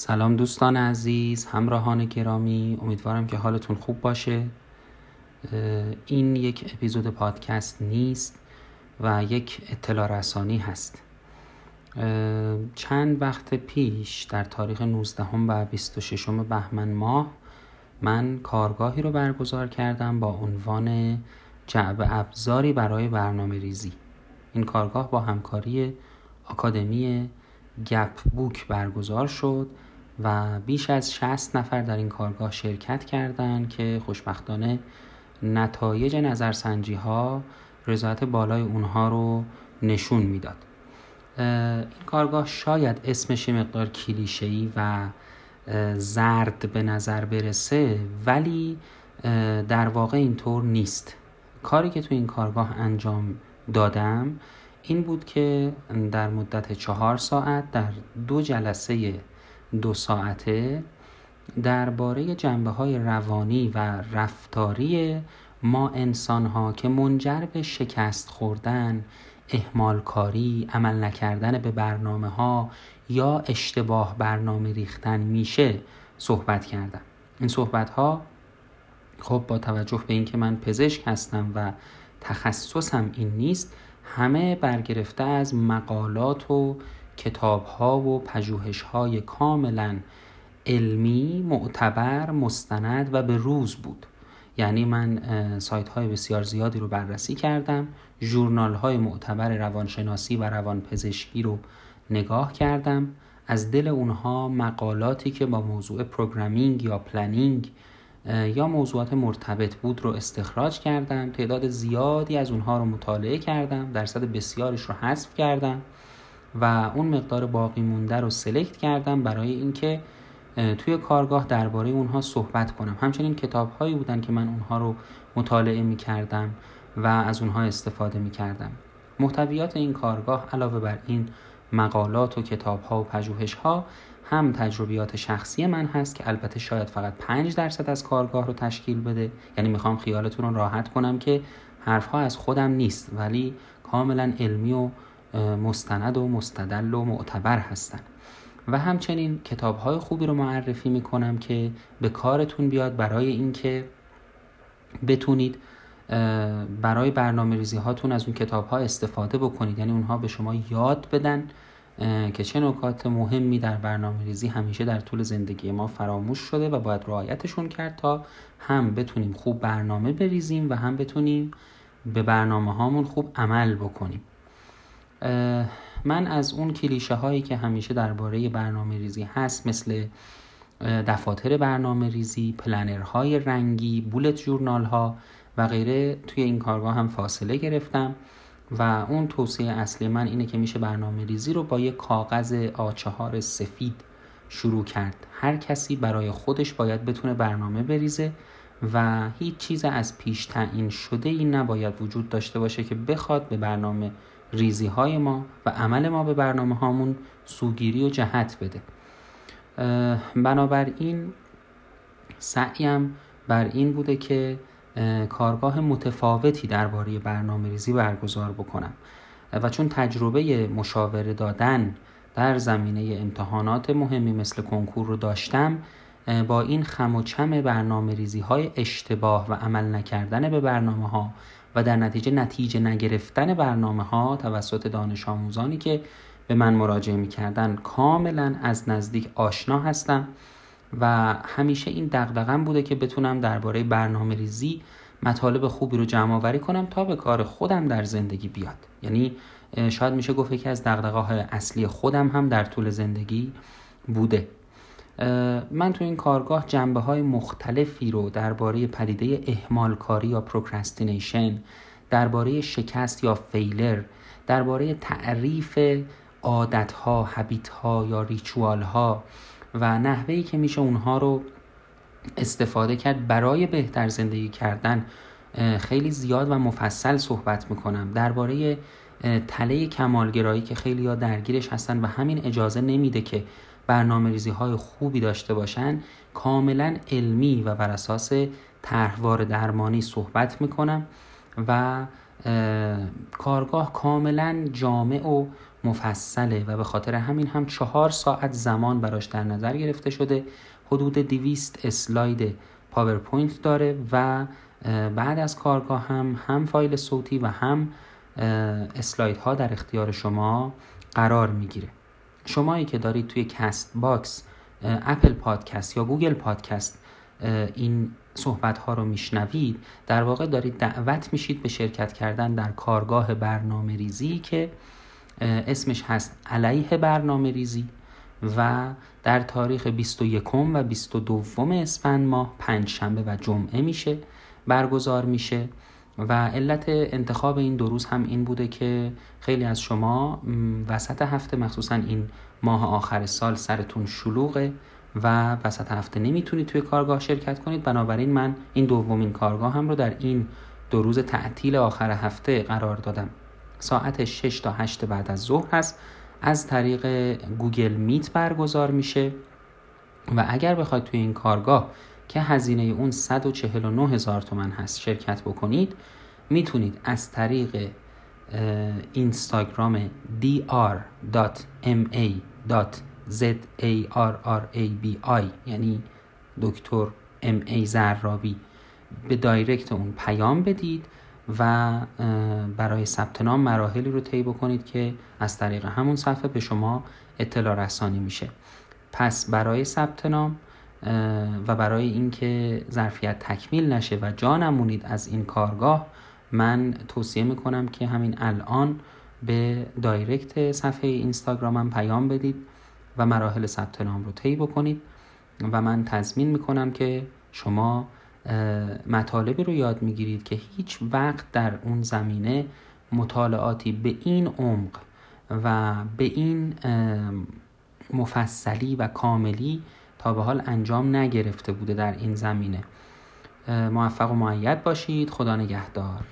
سلام دوستان عزیز همراهان گرامی امیدوارم که حالتون خوب باشه. این یک اپیزود پادکست نیست و یک اطلاع رسانی هست. چند وقت پیش در تاریخ 19 و 26 بهمن ماه من کارگاهی رو برگزار کردم با عنوان جعب ابزاری برای برنامه ریزی. این کارگاه با همکاری آکادمی گپ بوک برگزار شد و بیش از 60 نفر در این کارگاه شرکت کردند که خوشبختانه نتایج نظرسنجی ها رضایت بالای اونها رو نشون می‌داد. این کارگاه شاید اسمش مقدار کلیشه‌ای و زرد به نظر برسه ولی در واقع اینطور نیست. کاری که تو این کارگاه انجام دادم این بود که در مدت چهار ساعت در دو جلسه دو ساعته درباره جنبه های روانی و رفتاری ما انسان ها که منجر به شکست خوردن احمال کاری عمل نکردن به برنامه ها یا اشتباه برنامه ریختن میشه صحبت کردم. این صحبت ها خب با توجه به اینکه من پزشک هستم و تخصصم این نیست همه برگرفته از مقالات و کتاب ها و پژوهش های کاملا علمی معتبر مستند و به روز بود. یعنی من سایت های بسیار زیادی رو بررسی کردم جورنال های معتبر روانشناسی و روانپزشکی رو نگاه کردم. از دل اونها مقالاتی که با موضوع programming یا planning یا موضوعات مرتبط بود رو استخراج کردم. تعداد زیادی از اونها رو مطالعه کردم. درصد بسیارش رو حذف کردم. و اون مقدار باقی مونده رو select کردم برای اینکه توی کارگاه درباره اونها صحبت کنم. همچنین کتاب هایی بودن که من اونها رو مطالعه می کردم و از اونها استفاده می کردم محتویات این کارگاه علاوه بر این مقالات و کتاب ها و پژوهش ها هم تجربیات شخصی من هست که البته شاید فقط 5 درصد از کارگاه رو تشکیل بده. یعنی می‌خوام خیالتون رو راحت کنم که حرفها از خودم نیست ولی کاملا علمی و مستند و مستدل و معتبر هستن. و همچنین کتاب های خوبی رو معرفی می‌کنم که به کارتون بیاد برای اینکه بتونید برای برنامه ریزی هاتون از اون کتاب ها استفاده بکنید. یعنی اونها به شما یاد بدن که چه نکات مهمی در برنامه ریزی همیشه در طول زندگی ما فراموش شده و باید رعایتشون کرد تا هم بتونیم خوب برنامه بریزیم و هم بتونیم به برنامه هامون خوب عمل بکنیم. من از اون کلیشه هایی که همیشه درباره برنامه ریزی هست مثل دفاتر برنامه ریزی پلنرهای رنگی بولت جورنال ها و غیره توی این کارگاه هم فاصله گرفتم و اون توصیه اصلی من اینه که میشه برنامه ریزی رو با یک کاغذ آچهار سفید شروع کرد. هر کسی برای خودش باید بتونه برنامه بریزه و هیچ چیز از پیش تعیین شده ای نباید وجود داشته باشه که بخواد به برنامه ریزی های ما و عمل ما به برنامه هامون سوگیری و جهت بده. بنابراین سعیم بر این بوده که کارگاه متفاوتی درباره برنامه ریزی برگزار بکنم. و چون تجربه مشاوره دادن در زمینه امتحانات مهمی مثل کنکور رو داشتم با این خم و چم برنامه ریزی های اشتباه و عمل نکردن به برنامه ها و در نتیجه نتیجه نگرفتن برنامه ها توسط دانش آموزانی که به من مراجعه می کردن کاملا از نزدیک آشنا هستم و همیشه این دغدغم بوده که بتونم درباره برنامه ریزی مطالب خوبی رو جمع آوری کنم تا به کار خودم در زندگی بیاد. یعنی شاید میشه گفت یکی از دغدغه های اصلی خودم هم در طول زندگی بوده. من تو این کارگاه جنبه های مختلفی رو درباره پدیده اهمال کاری یا procrastination درباره شکست یا فیلر درباره تعریف عادت ها هبیت ها یا ریچوال ها و نحوهی که میشه اونها رو استفاده کرد برای بهتر زندگی کردن خیلی زیاد و مفصل صحبت می‌کنم. درباره تله کمالگرایی که خیلی ها درگیرش هستن و همین اجازه نمیده که برنامه ریزی های خوبی داشته باشن کاملا علمی و بر اساس طرحواره درمانی صحبت می‌کنم و کارگاه کاملا جامع و مفصله و به خاطر همین هم چهار ساعت زمان براش در نظر گرفته شده. حدود دویست اسلاید پاورپوینت داره و بعد از کارگاه هم هم فایل صوتی و هم اسلاید ها در اختیار شما قرار می‌گیره. شمایی که دارید توی Castbox Apple Podcast یا Google Podcast این صحبت ها رو میشنوید در واقع دارید دعوت میشید به شرکت کردن در کارگاه برنامه ریزی که اسمش هست علیه برنامه ریزی و در تاریخ 21 و 22 اسفند ماه پنج شنبه و جمعه میشه برگزار میشه. و علت انتخاب این دو روز هم این بوده که خیلی از شما وسط هفته مخصوصا این ماه آخر سال سرتون شلوغه و وسط هفته نمی‌تونید توی کارگاه شرکت کنید. بنابراین من این دومین کارگاه هم رو در این دو روز تعطیل آخر هفته قرار دادم. ساعت 6 تا 8 بعد از ظهر هست. از طریق گوگل میت برگزار میشه و اگر بخواید توی این کارگاه که هزینه اون 149 هزار تومن هست شرکت بکنید می‌تونید از طریق اینستاگرام dr.ma.zarrabi یعنی دکتر ام ای زرابی به دایرکت اون پیام بدید و برای ثبت نام مراحلی رو طی بکنید که از طریق همون صفحه به شما اطلاع رسانی میشه. پس برای ثبت نام و برای اینکه ظرفیت تکمیل نشه و جا نمونید از این کارگاه من توصیه می‌کنم که همین الان به دایرکت صفحه اینستاگرامم پیام بدید و مراحل ثبت نام رو طی بکنید و من تضمین می‌کنم که شما مطالبی رو یاد می‌گیرید که هیچ وقت در اون زمینه مطالعاتی به این عمق و به این مفصلی و کاملی تا به حال انجام نگرفته بوده در این زمینه. موفق و معید باشید. خدا نگهدار.